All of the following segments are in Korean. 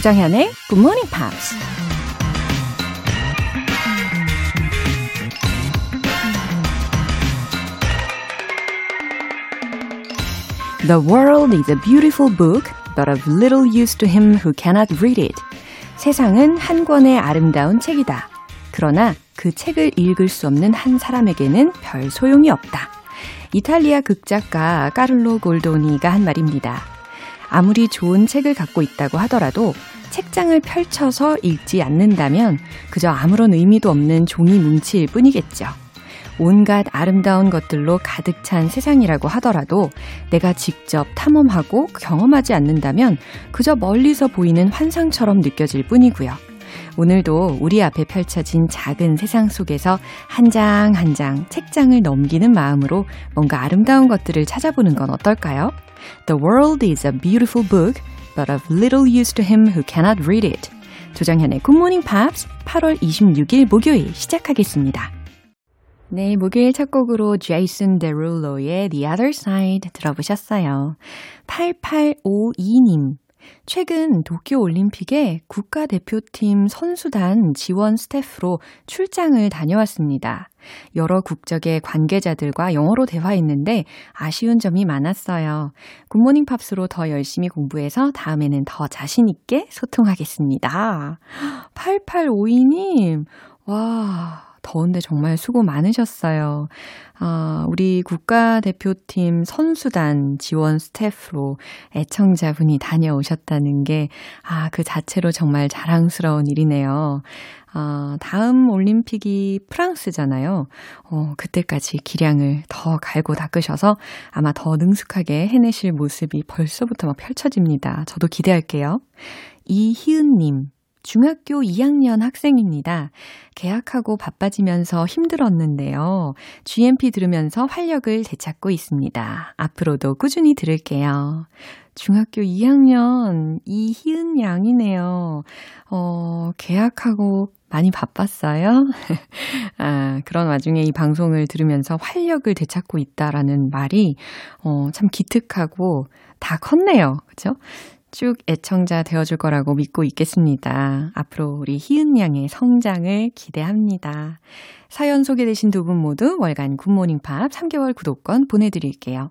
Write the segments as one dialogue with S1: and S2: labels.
S1: 조장현의 Good Morning Pops. The world is a beautiful book, but of little use to him who cannot read it. 세상은 한 권의 아름다운 책이다. 그러나 그 책을 읽을 수 없는 한 사람에게는 별 소용이 없다. 이탈리아 극작가 까를로 골도니가 한 말입니다. 아무리 좋은 책을 갖고 있다고 하더라도 책장을 펼쳐서 읽지 않는다면 그저 아무런 의미도 없는 종이 뭉치일 뿐이겠죠. 온갖 아름다운 것들로 가득 찬 세상이라고 하더라도 내가 직접 탐험하고 경험하지 않는다면 그저 멀리서 보이는 환상처럼 느껴질 뿐이고요. 오늘도 우리 앞에 펼쳐진 작은 세상 속에서 한 장 한장 책장을 넘기는 마음으로 뭔가 아름다운 것들을 찾아보는 건 어떨까요? The world is a beautiful book, but of little use to him who cannot read it. 조정현의 Good Morning Pops 8월 26일 목요일 시작하겠습니다. 네, 목요일 첫 곡으로 제이슨 데룰로의 The Other Side 들어보셨어요. 8852님. 최근 도쿄 올림픽에 국가대표팀 선수단 지원 스태프로 출장을 다녀왔습니다. 여러 국적의 관계자들과 영어로 대화했는데 아쉬운 점이 많았어요. 굿모닝 팝스로 더 열심히 공부해서 다음에는 더 자신있게 소통하겠습니다. 8852님, 와. 더운데 정말 수고 많으셨어요. 아, 우리 국가대표팀 선수단 지원 스태프로 애청자분이 다녀오셨다는 게, 아, 그 자체로 정말 자랑스러운 일이네요. 아, 다음 올림픽이 프랑스잖아요. 어, 그때까지 기량을 더 갈고 닦으셔서 아마 더 능숙하게 해내실 모습이 벌써부터 막 펼쳐집니다. 저도 기대할게요. 이희은님. 중학교 2학년 학생입니다. 개학하고 바빠지면서 힘들었는데요. GMP 들으면서 활력을 되찾고 있습니다. 앞으로도 꾸준히 들을게요. 중학교 2학년 이희은 양이네요. 어, 개학하고 많이 바빴어요? 아, 그런 와중에 이 방송을 들으면서 활력을 되찾고 있다라는 말이, 어, 참 기특하고 다 컸네요. 그죠? 쭉 애청자 되어줄 거라고 믿고 있겠습니다. 앞으로 우리 희은 양의 성장을 기대합니다. 사연 소개되신 두 분 모두 월간 굿모닝 팝 3개월 구독권 보내드릴게요.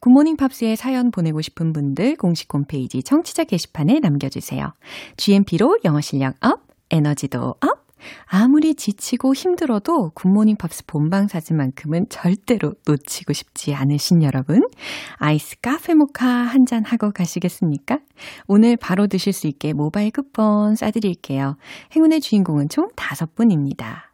S1: 굿모닝 팝스에 사연 보내고 싶은 분들 공식 홈페이지 청취자 게시판에 남겨주세요. GMP로 영어 실력 up, 에너지도 up! 아무리 지치고 힘들어도 굿모닝 팝스 본방 사수만큼은 절대로 놓치고 싶지 않으신 여러분. 아이스 카페 모카 한 잔 하고 가시겠습니까? 오늘 바로 드실 수 있게 모바일 쿠폰 쏴드릴게요. 행운의 주인공은 총 5분입니다.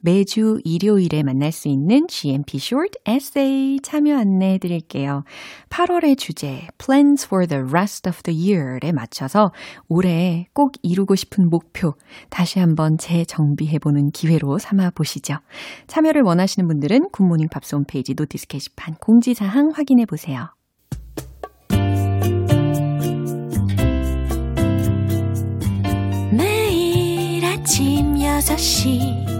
S1: 매주 일요일에 만날 수 있는 GMP Short Essay 참여 안내해 드릴게요. 8월의 주제 Plans for the Rest of the Year에 맞춰서 올해 꼭 이루고 싶은 목표 다시 한번 재정비해 보는 기회로 삼아 보시죠. 참여를 원하시는 분들은 굿모닝 팝스 홈페이지 notice 게시판 공지사항 확인해 보세요.
S2: 아침 6시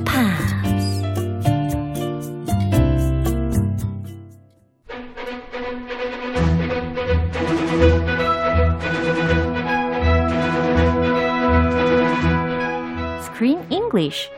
S1: English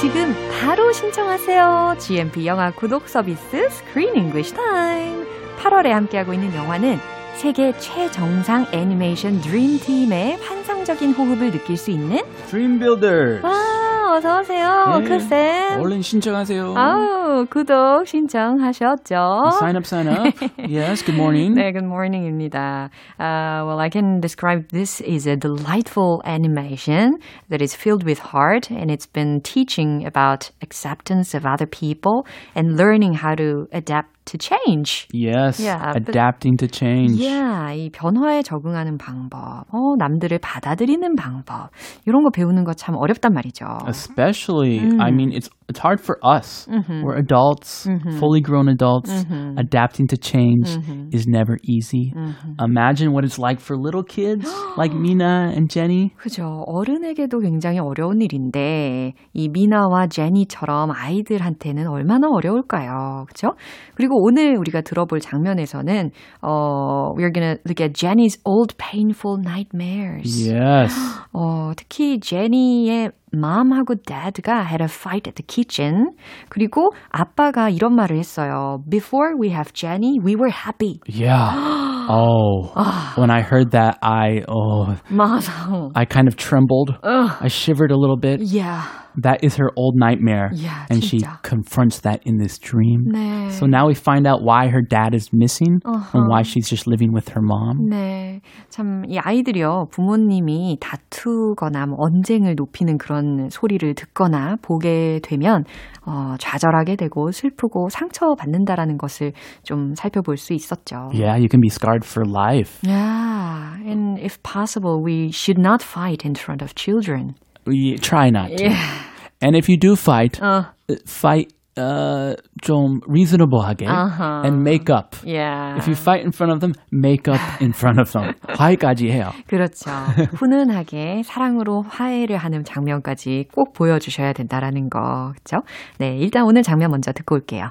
S1: 지금 바로 신청하세요. GMP 영화 구독 서비스 Screen English Time. 8월에 함께하고 있는 영화는 세계 최정상 애니메이션 드림팀의 환상적인 호흡을 느낄 수 있는
S3: Dream Builders.
S1: 와 어서 오세요.
S3: 네.
S1: 크쌤.
S3: 얼른 신청하세요.
S1: 아우, 구독 신청하셨죠?
S3: Sign up, sign up. yes, good morning.
S1: 네, good morning입니다. Uh, well, I can describe this is a delightful animation that is filled with heart and it's been teaching about acceptance of other people and learning how to adapt to change.
S3: Yes,
S1: Yeah, but-
S3: adapting to change.
S1: Yeah, 이 변화에 적응하는 방법, 어, 남들을 받아들이는 방법, 이런 거 배우는 거 참 어렵단 말이죠.
S3: Especially,
S1: Mm.
S3: I mean, it's it's hard for us.
S1: Mm-hmm.
S3: We're adults, fully grown adults. Adapting to change
S1: Mm-hmm.
S3: is never easy. Imagine what it's like for little kids like Mina and Jenny.
S1: 그죠. 어른에게도 굉장히 어려운 일인데, 이 미나와 제니처럼 아이들한테는 얼마나 어려울까요? 그죠? 그리고 오늘 우리가 들어볼 장면에서는, 어, we're gonna look at Jenny's old painful nightmares.
S3: Yes.
S1: 어, 특히 제니의 mom하고 dad가 had a fight at the kitchen. 그리고 아빠가 이런 말을 했어요. Before we have Jenny, we were happy.
S3: Yeah. Oh, when I heard that, I oh,
S1: 맞아.
S3: I kind of trembled. I shivered a little bit.
S1: Yeah.
S3: That is her old nightmare.
S1: Yeah,
S3: and she
S1: 진짜.
S3: confronts that in this dream.
S1: 네.
S3: So now we find out why her dad is missing and why she's just living with her mom.
S1: 네. 참, 이 아이들이요, 부모님이 다투거나 뭐 언쟁을 높이는 그런 소리를 듣거나 보게 되면, 어, 좌절하게 되고 슬프고 상처받는다라는 것을 좀 살펴볼 수 있었죠.
S3: Yeah, you can be scarred for life.
S1: Yeah. And if possible, we should not fight in front of children.
S3: We try not to.
S1: Yeah.
S3: And if you do fight,
S1: 어,
S3: uh, fight uh, 좀 reasonable하게
S1: Uh-huh.
S3: and make up.
S1: yeah.
S3: If you fight in front of them, make up in front of them. 화해까지 해요.
S1: 그렇죠. 훈훈하게 사랑으로 화해를 하는 장면까지 꼭 보여주셔야 된다라는 거. 그렇죠? 네, 일단 오늘 장면 먼저 듣고 올게요.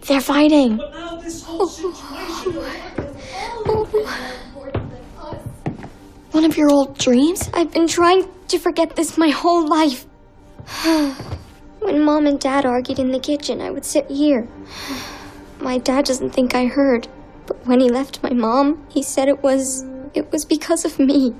S4: They're fighting. One of your old dreams? I've been trying to forget this my whole life. when mom and dad argued in the kitchen, I would sit here. My dad doesn't think I heard, but when he left my mom, he said it was it was because of me.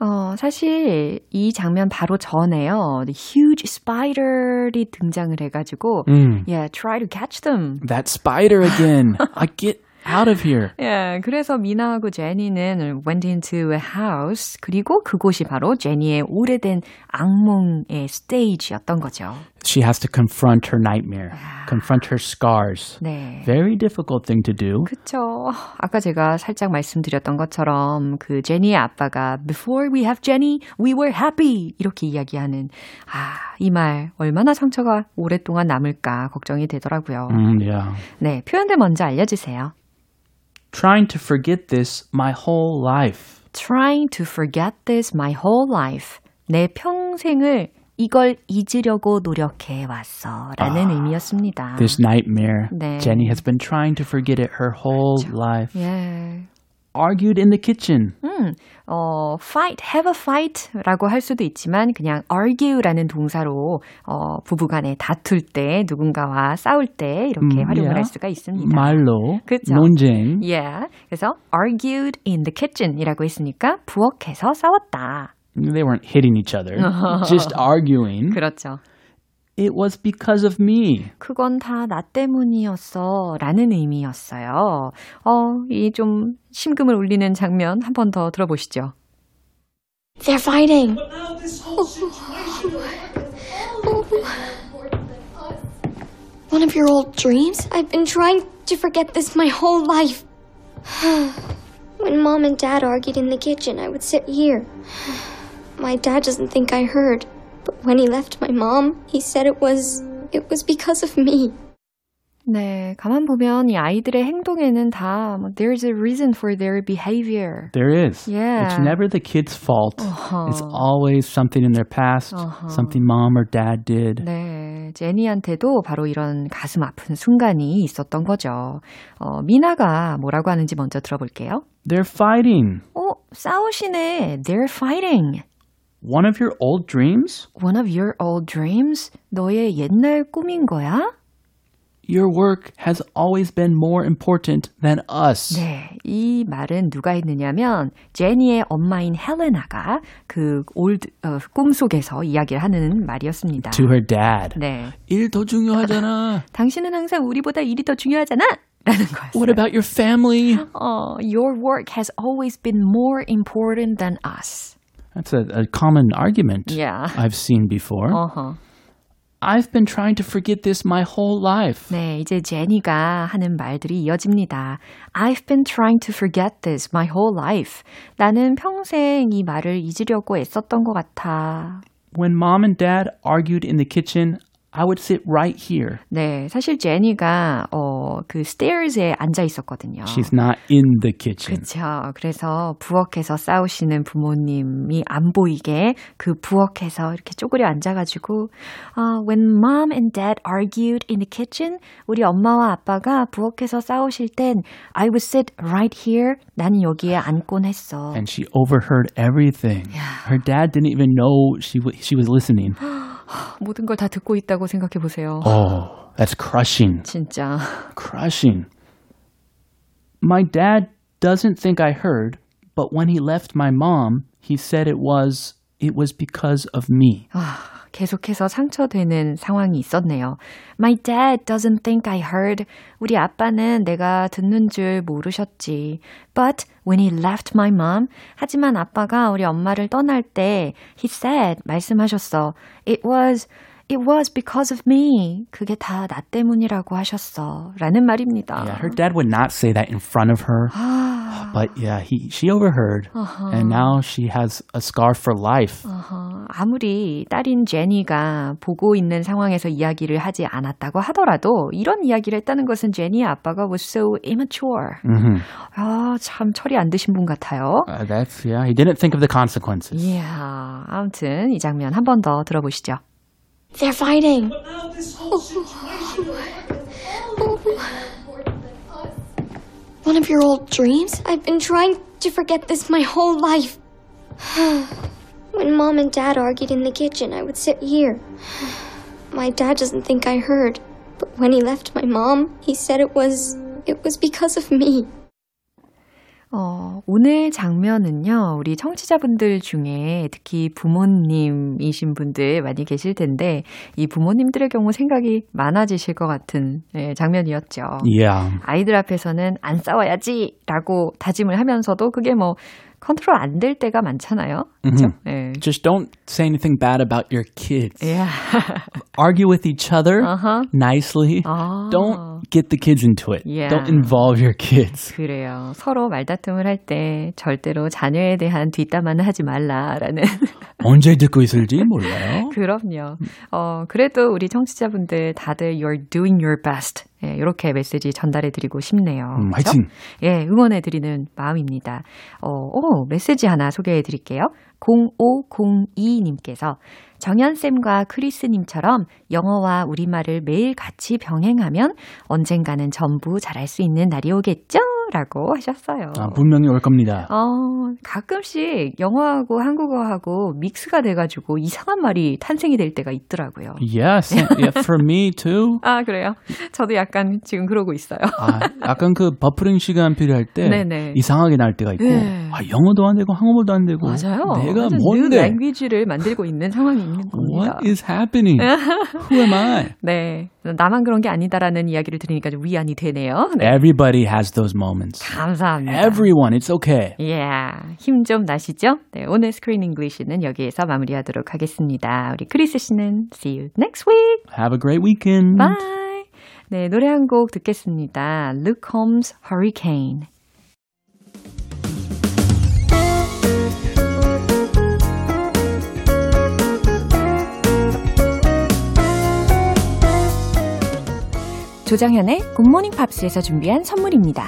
S1: 어, 사실 이 장면 바로 전에요. The huge spider이 등장을 해가지고,
S3: 음.
S1: yeah, try to catch them.
S3: That spider again. I get Out of here.
S1: 예, 그래서 미나하고 제니는 went into a house. 그리고 그곳이 바로 제니의 오래된 악몽의 스테이지였던 거죠.
S3: She has to confront her nightmare, confront her scars.
S1: 네.
S3: Very difficult thing to do.
S1: 그쵸. 아까 제가 살짝 말씀드렸던 것처럼 그 제니의 아빠가 Before we have Jenny, we were happy 이렇게 이야기하는 아, 이 말 얼마나 상처가 오랫동안 남을까 걱정이 되더라고요.
S3: Mm, yeah.
S1: 네, 표현들 먼저 알려주세요.
S3: Trying to forget this my whole life.
S1: Trying to forget this my whole life. 내 평생을 이걸 잊으려고 노력해 왔어. 라는 의미였습니다.
S3: This nightmare.
S1: 네.
S3: Jenny has been trying to forget it her whole life.
S1: 예.
S3: Argued in the kitchen.
S1: 음, 어, fight, have a fight 라고 할 수도 있지만 그냥 argue라는 동사로 어, 부부간에 다툴 때 누군가와 싸울 때 이렇게
S3: 음,
S1: 활용을
S3: yeah.
S1: 할 수가 있습니다.
S3: 말로.
S1: 그쵸.
S3: 논쟁.
S1: Yeah. 그래서 argued in the kitchen이라고 했으니까 부엌에서 싸웠다.
S3: They weren't hitting each other, just arguing.
S1: 그렇죠.
S3: It was because of me.
S1: 그건 다 나 때문이었어 라는 의미였어요. 어, 이 좀 심금을 울리는 장면 한 번 더 들어보시죠.
S4: They're fighting. One of your old dreams? I've been trying to forget this my whole life. when mom and dad argued in the kitchen, I would sit here. My dad doesn't think I heard, But when he left my mom, he said it was it was because of me.
S1: 네, 가만 보면 이 아이들의 행동에는 다 뭐, there's a reason for their behavior.
S3: There is.
S1: Yeah.
S3: It's never the kid's fault.
S1: Uh-huh.
S3: It's always something in their past,
S1: Uh-huh.
S3: something mom or dad did.
S1: 네, 제니한테도 바로 이런 가슴 아픈 순간이 있었던 거죠. 어, 미나가 뭐라고 하는지 먼저 들어볼게요.
S3: They're fighting.
S1: 어, 싸우시네. They're fighting.
S3: One of your old dreams?
S1: One of your old dreams? 너의 옛날 꿈인 거야?
S3: Your work has always been more important than us.
S1: 네, 이 말은 누가 했느냐면 제니의 엄마인 헬레나가 그 올드 어, 꿈속에서 이야기를 하는 말이었습니다.
S3: To her dad.
S1: 네,
S3: 일 더 중요하잖아.
S1: 당신은 항상 우리보다 일이 더 중요하잖아. 라는 거였어요.
S3: What about your family?
S1: 어, your work has always been more important than us.
S3: That's a, a common argument
S1: Yeah.
S3: I've seen before.
S1: 어허.
S3: I've been trying to forget this my whole life.
S1: 네, 이제 제니가 하는 말들이 이어집니다. I've been trying to forget this my whole life. 나는 평생 이 말을 잊으려고 애썼던 것 같아.
S3: When mom and dad argued in the kitchen, I would sit right here.
S1: 네, 사실 제니가 어, 그 stairs에 앉아 있었거든요.
S3: She's not in the kitchen.
S1: 그렇죠. 그래서 부엌에서 싸우시는 부모님이 안 보이게 그 부엌에서 이렇게 쪼그려 앉아가지고 아, when mom and dad argued in the kitchen, 우리 엄마와 아빠가 부엌에서 싸우실 땐 I would sit right here. 나는 여기에 앉곤 했어.
S3: And she overheard everything. Her dad didn't even know she w- she was listening.
S1: 모든 걸 다 듣고 있다고 생각해 보세요.
S3: Oh, that's crushing.
S1: 진짜.
S3: Crushing. My dad doesn't think I heard, but when he left my mom, he said it was it was because of me.
S1: 아, 계속해서 상처되는 상황이 있었네요. My dad doesn't think I heard. 우리 아빠는 내가 듣는 줄 모르셨지. But when he left my mom, 하지만 아빠가 우리 엄마를 떠날 때, he said, 말씀하셨어. It was, it was because of me. 그게 다 나 때문이라고 하셨어. 라는 말입니다.
S3: Yeah, her dad would not say that in front of her. But yeah, he she overheard. And now she has a scar for life.
S1: 어, 아무리 딸인 제니가 보고 있는 상황에서 이야기를 하지 않았다고 하더라도 이런 이야기를 했다는 것은 제니의 아빠가 was so immature. 아, 참 철이 안 드신 분 같아요.
S3: Uh, that's yeah, he didn't think of the consequences.
S1: 이야, 아무튼 이 장면 한 번 더 들어보시죠.
S4: They're fighting. One of your old dreams? I've been trying to forget this my whole life. when mom and dad argued in the kitchen, I would sit here. My dad doesn't think I heard, but when he left my mom, he said it was it was because of me.
S1: 어, 오늘 장면은요, 우리 청취자분들 중에 특히 부모님이신 분들 많이 계실 텐데, 이 부모님들의 경우 생각이 많아지실 것 같은 예, 장면이었죠.
S3: Yeah.
S1: 아이들 앞에서는 안 싸워야지! 라고 다짐을 하면서도 그게 뭐 컨트롤 안 될 때가 많잖아요. 그렇죠? 예.
S3: Just don't say anything bad about your kids.
S1: Yeah.
S3: Argue with each other
S1: Uh-huh.
S3: nicely.
S1: 아.
S3: Don't get the kids into it.
S1: Yeah.
S3: Don't involve your kids.
S1: 그래요. 서로 말다툼을 할 때 절대로 자녀에 대한 뒷담화는 하지 말라라는.
S3: 언제 듣고 있을지 몰라요.
S1: 그럼요. 어, 그래도 우리 청취자분들 다들 you're doing your best. 예, 이렇게 메시지 전달해 드리고 싶네요.
S3: 음,
S1: 그렇죠?
S3: 화이팅!
S1: 예, 응원해 드리는 마음입니다. 어, 오, 메시지 하나 소개해 드릴게요. 0502님께서 정연쌤과 크리스님처럼 영어와 우리말을 매일 같이 병행하면 언젠가는 전부 잘할 수 있는 날이 오겠죠? 라고 하셨어요.
S3: 아, 분명히 올 겁니다.
S1: 어, 가끔씩 영어하고 한국어하고 mix가 돼가지고 이상한 말이 탄생이 될 때가 있더라고요.
S3: Yes, yeah, for me too.
S1: 아, 그래요? 저도 약간 지금 그러고 있어요.
S3: 아, 약간 그 버퍼링 시간 필요할 때
S1: 네네.
S3: 이상하게 날 때가 있고
S1: 네.
S3: 아, 영어도 안 되고 한국어도 안 되고
S1: 맞아요.
S3: 내가 뭔데?
S1: language를 만들고 있는 상황이 있는 겁니다.
S3: What is happening? Who am I?
S1: 네. 나만 그런 게 아니다라는 이야기를 들으니까 좀 위안이 되네요. 네.
S3: Everybody has those moments.
S1: 감사합니다.
S3: Everyone, it's okay.
S1: Yeah. 힘 좀 나시죠? 네. 오늘 Screen English는 여기에서 마무리하도록 하겠습니다. 우리 크리스 씨는 see you next week.
S3: Have a great weekend.
S1: Bye. 네. 노래 한 곡 듣겠습니다. Luke Combs Hurricane. 조정현의 굿모닝 팝스에서 준비한 선물입니다.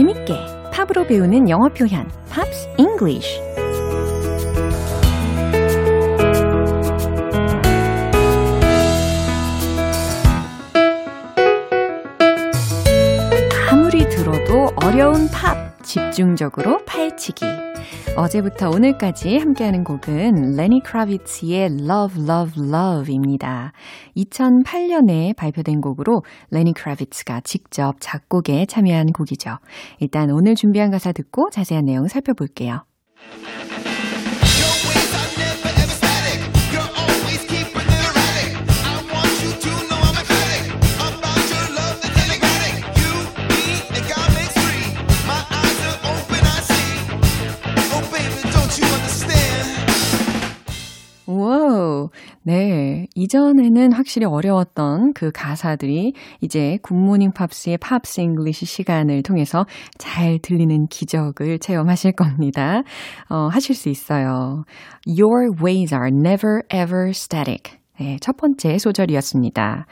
S1: 재밌게 팝으로 배우는 영어 표현 Pops English 아무리 들어도 어려운 팝 집중적으로 파헤치기 어제부터 오늘까지 함께하는 곡은 레니 크라비츠의 Love Love Love입니다. 2008년에 발표된 곡으로 레니 크라비츠가 직접 작곡에 참여한 곡이죠. 일단 오늘 준비한 가사 듣고 자세한 내용 살펴볼게요. Wow. 네. 이전에는 확실히 어려웠던 그 가사들이 이제 굿모닝 팝스의 Pops English 시간을 통해서 잘 들리는 기적을 체험하실 겁니다. 어, 하실 수 있어요. Your ways are never ever static. 네, 첫 번째 소절이었습니다.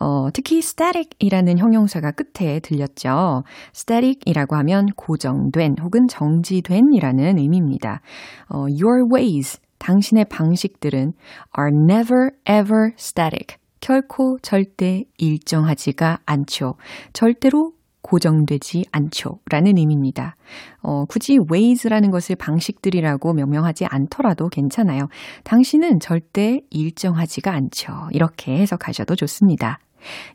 S1: 어, 특히 static이라는 형용사가 끝에 들렸죠. static이라고 하면 고정된 혹은 정지된이라는 의미입니다. 어, your ways 당신의 방식들은 are never ever static. 결코 절대 일정하지가 않죠. 절대로 고정되지 않죠. 라는 의미입니다. 어, 굳이 ways라는 것을 방식들이라고 명명하지 않더라도 괜찮아요. 당신은 절대 일정하지가 않죠. 이렇게 해석하셔도 좋습니다.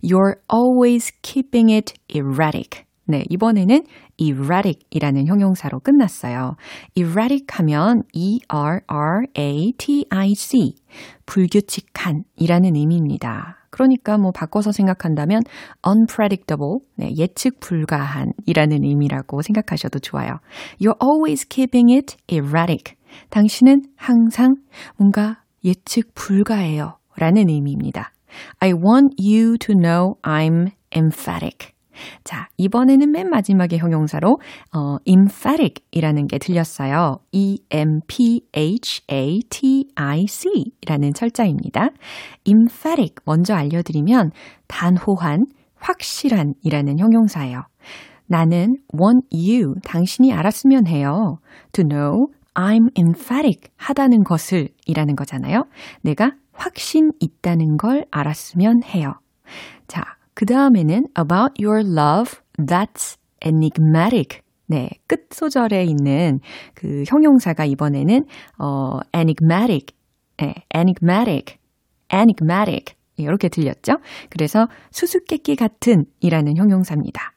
S1: You're always keeping it erratic. 네, 이번에는 erratic이라는 형용사로 끝났어요. erratic 하면 E-R-R-A-T-I-C, 불규칙한 이라는 의미입니다. 그러니까 뭐 바꿔서 생각한다면 unpredictable, 네, 예측 불가한 이라는 의미라고 생각하셔도 좋아요. You're always keeping it erratic. 당신은 항상 뭔가 예측 불가해요. 라는 의미입니다. I want you to know I'm emphatic. 자, 이번에는 맨 마지막에 형용사로 어, emphatic 이라는 게 들렸어요. E-M-P-H-A-T-I-C 라는 철자입니다. emphatic 먼저 알려드리면 단호한, 확실한 이라는 형용사예요. 나는 want you, 당신이 알았으면 해요. to know I'm emphatic 하다는 것을 이라는 거잖아요. 내가 확신 있다는 걸 알았으면 해요. 자, 그 다음에는 about your love that's enigmatic. 네, 끝 소절에 있는 그 형용사가 이번에는 어 enigmatic, 네, enigmatic, enigmatic 이렇게 들렸죠? 그래서 수수께끼 같은 이라는 형용사입니다.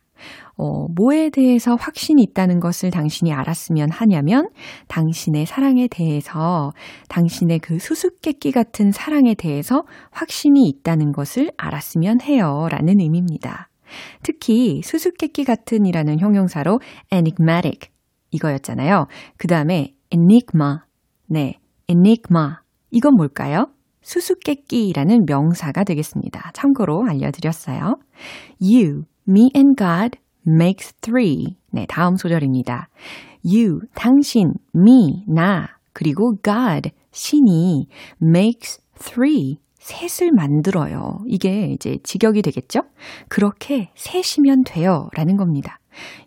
S1: 어, 뭐에 대해서 확신이 있다는 것을 당신이 알았으면 하냐면 당신의 사랑에 대해서 당신의 그 수수께끼 같은 사랑에 대해서 확신이 있다는 것을 알았으면 해요 라는 의미입니다. 특히 수수께끼 같은 이라는 형용사로 enigmatic 이거였잖아요. 그 다음에 enigma 네, enigma 이건 뭘까요? 수수께끼라는 명사가 되겠습니다. 참고로 알려드렸어요. You, me and God makes three. 네, 다음 소절입니다. You, 당신, me, 나, 그리고 God, 신이 makes three. 셋을 만들어요. 이게 이제 직역이 되겠죠? 그렇게 셋이면 돼요. 라는 겁니다.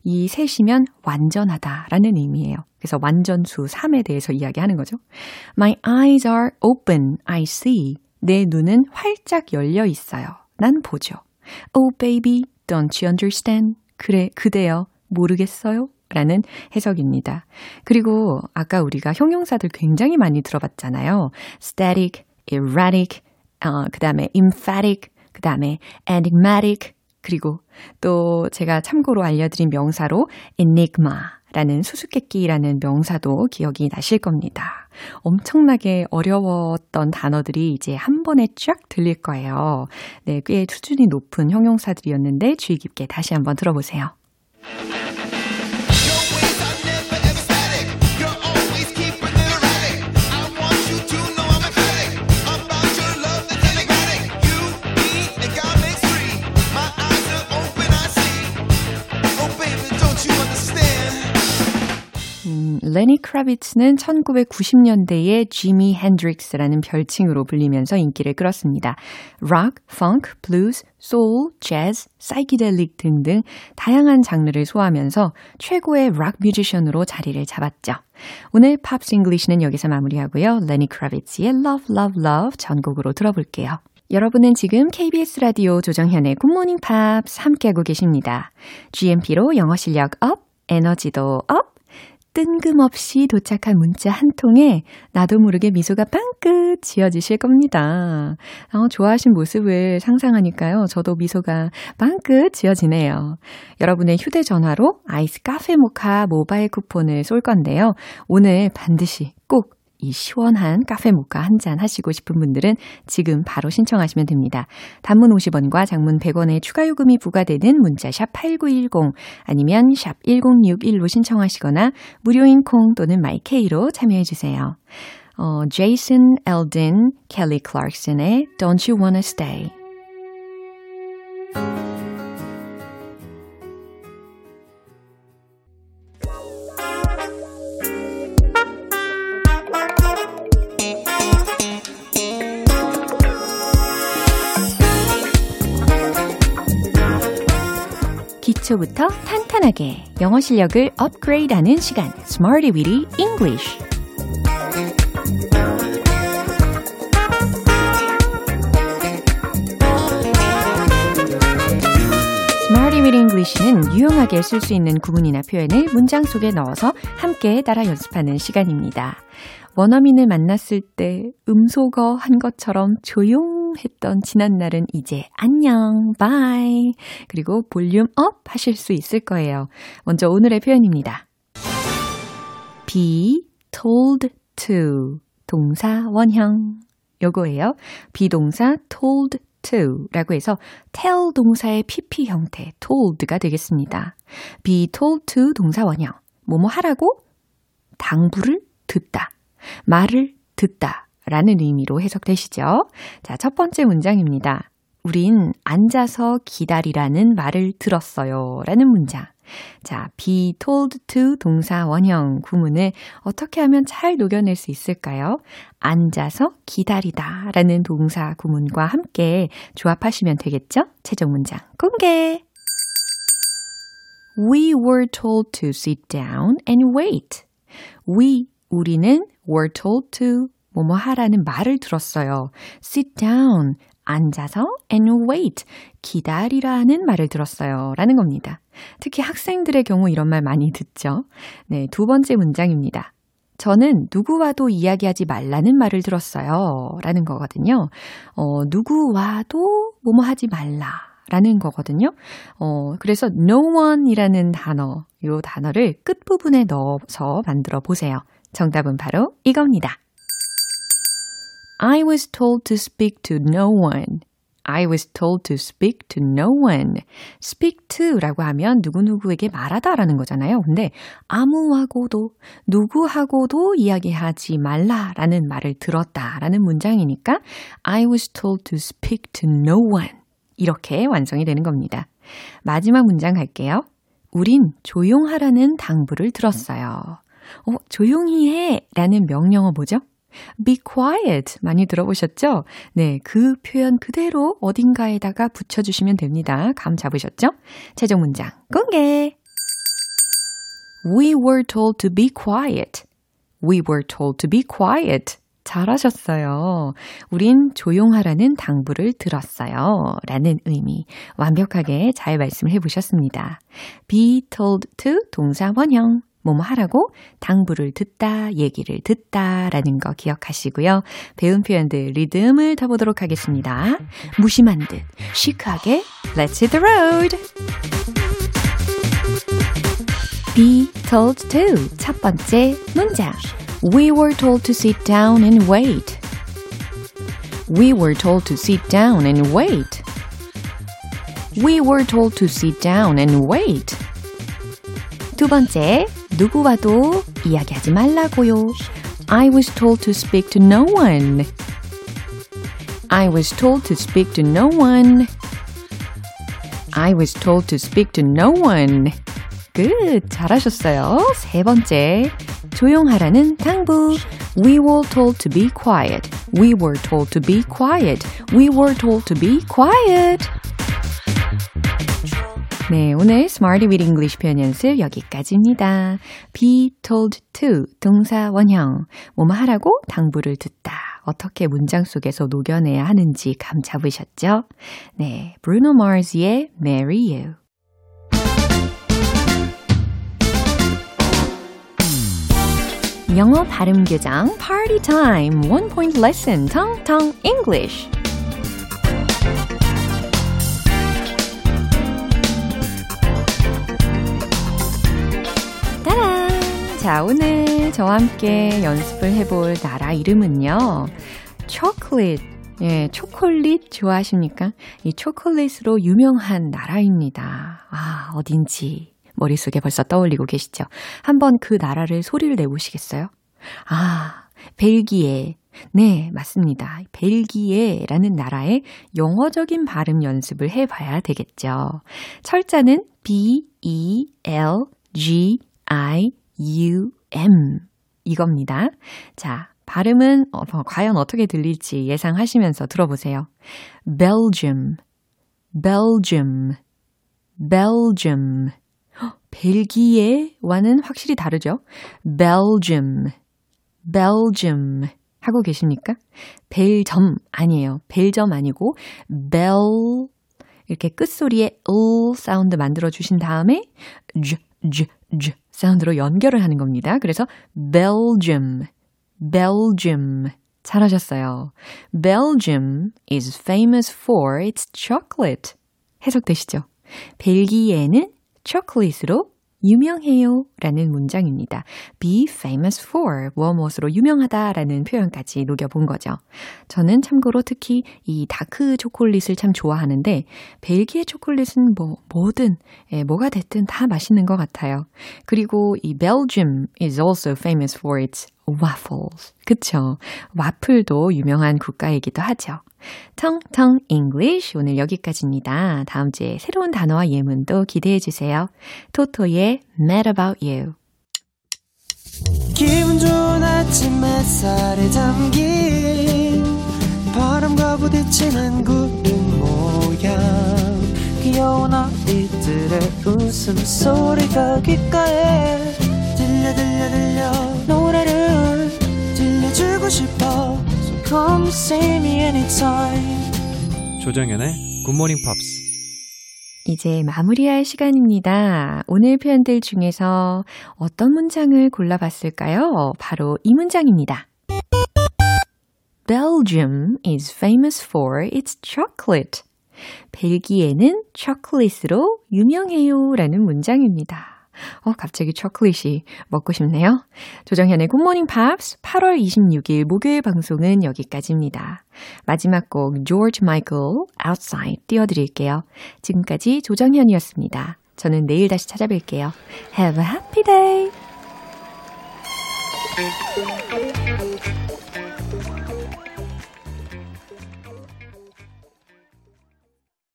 S1: 이 셋이면 완전하다 라는 의미예요. 그래서 완전수 3에 대해서 이야기하는 거죠. My eyes are open, I see. 내 눈은 활짝 열려 있어요. 난 보죠. Oh baby, don't you understand? 그래, 그대여, 모르겠어요? 라는 해석입니다. 그리고 아까 우리가 형용사들 굉장히 많이 들어봤잖아요. static, erratic, 어, 그 다음에 emphatic, 그 다음에 enigmatic, 그리고 또 제가 참고로 알려드린 명사로 enigma라는 수수께끼라는 명사도 기억이 나실 겁니다. 엄청나게 어려웠던 단어들이 이제 한 번에 쫙 들릴 거예요. 네, 꽤 수준이 높은 형용사들이었는데 주의 깊게 다시 한번 들어보세요. 크라비츠는 1990년대에 지미 핸드릭스라는 별칭으로 불리면서 인기를 끌었습니다. 락, 펑크, 블루스, 소울, 재즈, 사이키델릭 등등 다양한 장르를 소화하면서 최고의 락 뮤지션으로 자리를 잡았죠. 오늘 Pops English는 여기서 마무리하고요. 레니 크라비츠의 Love, Love, Love 전곡으로 들어볼게요. 여러분은 지금 KBS 라디오 조정현의 굿모닝 팝스 함께하고 계십니다. GMP로 영어 실력 up, 에너지도 up, 뜬금없이 도착한 문자 한 통에 나도 모르게 미소가 빵긋 지어지실 겁니다. 어, 좋아하신 모습을 상상하니까요. 저도 미소가 빵긋 지어지네요. 여러분의 휴대전화로 아이스 카페 모카 모바일 쿠폰을 쏠 건데요. 오늘 반드시 꼭 이 시원한 카페 모카 한 잔 하시고 싶은 분들은 지금 바로 신청하시면 됩니다. 단문 50원과 장문 100원의 추가 요금이 부과되는 문자 샵 8910 아니면 샵 1061로 신청하시거나 무료인 콩 또는 마이케이로 참여해 주세요. 어, 제이슨 엘든, 켈리 클락슨의 Don't You Wanna Stay 기초부터 탄탄하게 영어 실력을 업그레이드하는 시간 Smarty Witty English Witty English는 유용하게 쓸 수 있는 구문이나 표현을 문장 속에 넣어서 함께 따라 연습하는 시간입니다. 원어민을 만났을 때 음소거 한 것처럼 조용 했던 지난날은 이제 안녕, bye. 그리고 volume up 하실 수 있을 거예요. 먼저 오늘의 표현입니다. be told to. 동사 원형. 요거예요. be동사 told to 라고 해서 tell 동사의 pp 형태 told가 되겠습니다. be told to 동사 원형. 뭐뭐 하라고 당부를 듣다. 말을 듣다 라는 의미로 해석되시죠? 자, 첫 번째 문장입니다. 우린 앉아서 기다리라는 말을 들었어요. 라는 문장. 자, be told to 동사 원형 구문을 어떻게 하면 잘 녹여낼 수 있을까요? 앉아서 기다리다 라는 동사 구문과 함께 조합하시면 되겠죠? 최종 문장 공개! We were told to sit down and wait. We, 우리는 were told to 뭐뭐 하라는 말을 들었어요. sit down, 앉아서 and wait, 기다리라는 말을 들었어요. 라는 겁니다. 특히 학생들의 경우 이런 말 많이 듣죠. 네, 두 번째 문장입니다. 저는 누구와도 이야기하지 말라는 말을 들었어요. 라는 거거든요. 어, 누구와도 뭐뭐 하지 말라. 라는 거거든요. 어, 그래서 no one 이라는 단어, 요 단어를 끝부분에 넣어서 만들어 보세요. 정답은 바로 이겁니다. I was told to speak to no one. I was told to speak to no one. speak to 라고 하면 누구누구에게 말하다 라는 거잖아요. 근데 아무하고도, 누구하고도 이야기하지 말라 라는 말을 들었다 라는 문장이니까 I was told to speak to no one. 이렇게 완성이 되는 겁니다. 마지막 문장 갈게요. 우린 조용하라는 당부를 들었어요. 어, 조용히 해 라는 명령어 뭐죠? Be quiet 많이 들어보셨죠? 네, 그 표현 그대로 어딘가에다가 붙여주시면 됩니다. 감 잡으셨죠? 최종 문장 공개! We were told to be quiet. We were told to be quiet. 잘하셨어요. 우린 조용하라는 당부를 들었어요. 라는 의미 완벽하게 잘 말씀을 해보셨습니다. be told to 동사 원형. 뭐뭐 하라고 당부를 듣다, 얘기를 듣다 라는 거 기억하시고요. 배운 표현들 리듬을 타보도록 하겠습니다. 무심한 듯 시크하게 Let's hit the road! Be told to 첫 번째 문장 We were told to sit down and wait. We were told to sit down and wait. We were told to sit down and wait. 두 번째, 누구와도 이야기하지 말라고요. I was told to speak to no one. I was told to speak to no one. I was told to speak to no one. 끝. 잘하셨어요. 세 번째. 조용하라는 당부. We were told to be quiet. We were told to be quiet. We were told to be quiet. 네, 오늘 Smarty with English 표현 연습 여기까지입니다. be told to 동사 원형 뭐뭐 하라고 당부를 듣다. 어떻게 문장 속에서 녹여내야 하는지 감 잡으셨죠? 네, Bruno Mars의 Marry You. 영어 발음 교정 Party Time One Point Lesson Tong Tong English 자, 오늘 저와 함께 연습을 해볼 나라 이름은요. 초콜릿. 예, 초콜릿 좋아하십니까? 이 초콜릿으로 유명한 나라입니다. 아, 어딘지 머릿속에 벌써 떠올리고 계시죠? 한번 그 나라를 소리를 내보시겠어요? 아, 벨기에. 네, 맞습니다. 벨기에라는 나라의 영어적인 발음 연습을 해봐야 되겠죠. 철자는 B, E, L, G, I, U, M. 이겁니다. 자, 발음은 어, 과연 어떻게 들릴지 예상하시면서 들어보세요. Belgium, Belgium, Belgium. 벨기에와는 확실히 다르죠? Belgium, Belgium 하고 계십니까? 벨점 아니에요. 벨점 아니고 bell 이렇게 끝소리에 을 사운드 만들어 주신 다음에 j, j, j 사운드로 연결을 하는 겁니다. 그래서 Belgium, Belgium 잘하셨어요. Belgium is famous for its chocolate. 해석되시죠? 벨기에는 초콜릿으로 유명해요 라는 문장입니다. be famous for 무엇무엇으로 유명하다 라는 표현까지 녹여본 거죠. 저는 참고로 특히 이 다크 초콜릿을 참 좋아하는데 벨기에 초콜릿은 뭐 뭐든 예, 뭐가 됐든 다 맛있는 것 같아요. 그리고 이 Belgium is also famous for its waffles. 그쵸? 와플도 유명한 국가이기도 하죠. 텅텅 English 오늘 여기까지입니다. 다음 주에 새로운 단어와 예문도 기대해 주세요. 토토의 Mad About You.
S5: 기분 좋은 아침 햇살에 담긴 바람과 부딪히는 구름 모양 귀여운 아이들의 웃음소리가 귓가에 들려 들려 들려 들려주고 싶어 So come see me anytime
S6: 조정연의 굿모닝 팝스
S1: 이제 마무리할 시간입니다. 오늘 표현들 중에서 어떤 문장을 골라봤을까요? 바로 이 문장입니다. Belgium is famous for its chocolate. 벨기에는 초콜릿으로 유명해요. 라는 문장입니다. 어, 갑자기 초콜릿이 먹고 싶네요. 조정현의 굿모닝 팝스 8월 26일 목요일 방송은 여기까지입니다. 마지막 곡 조지 마이클 Outside 띄워드릴게요. 지금까지 조정현이었습니다. 저는 내일 다시 찾아뵐게요. Have a happy day!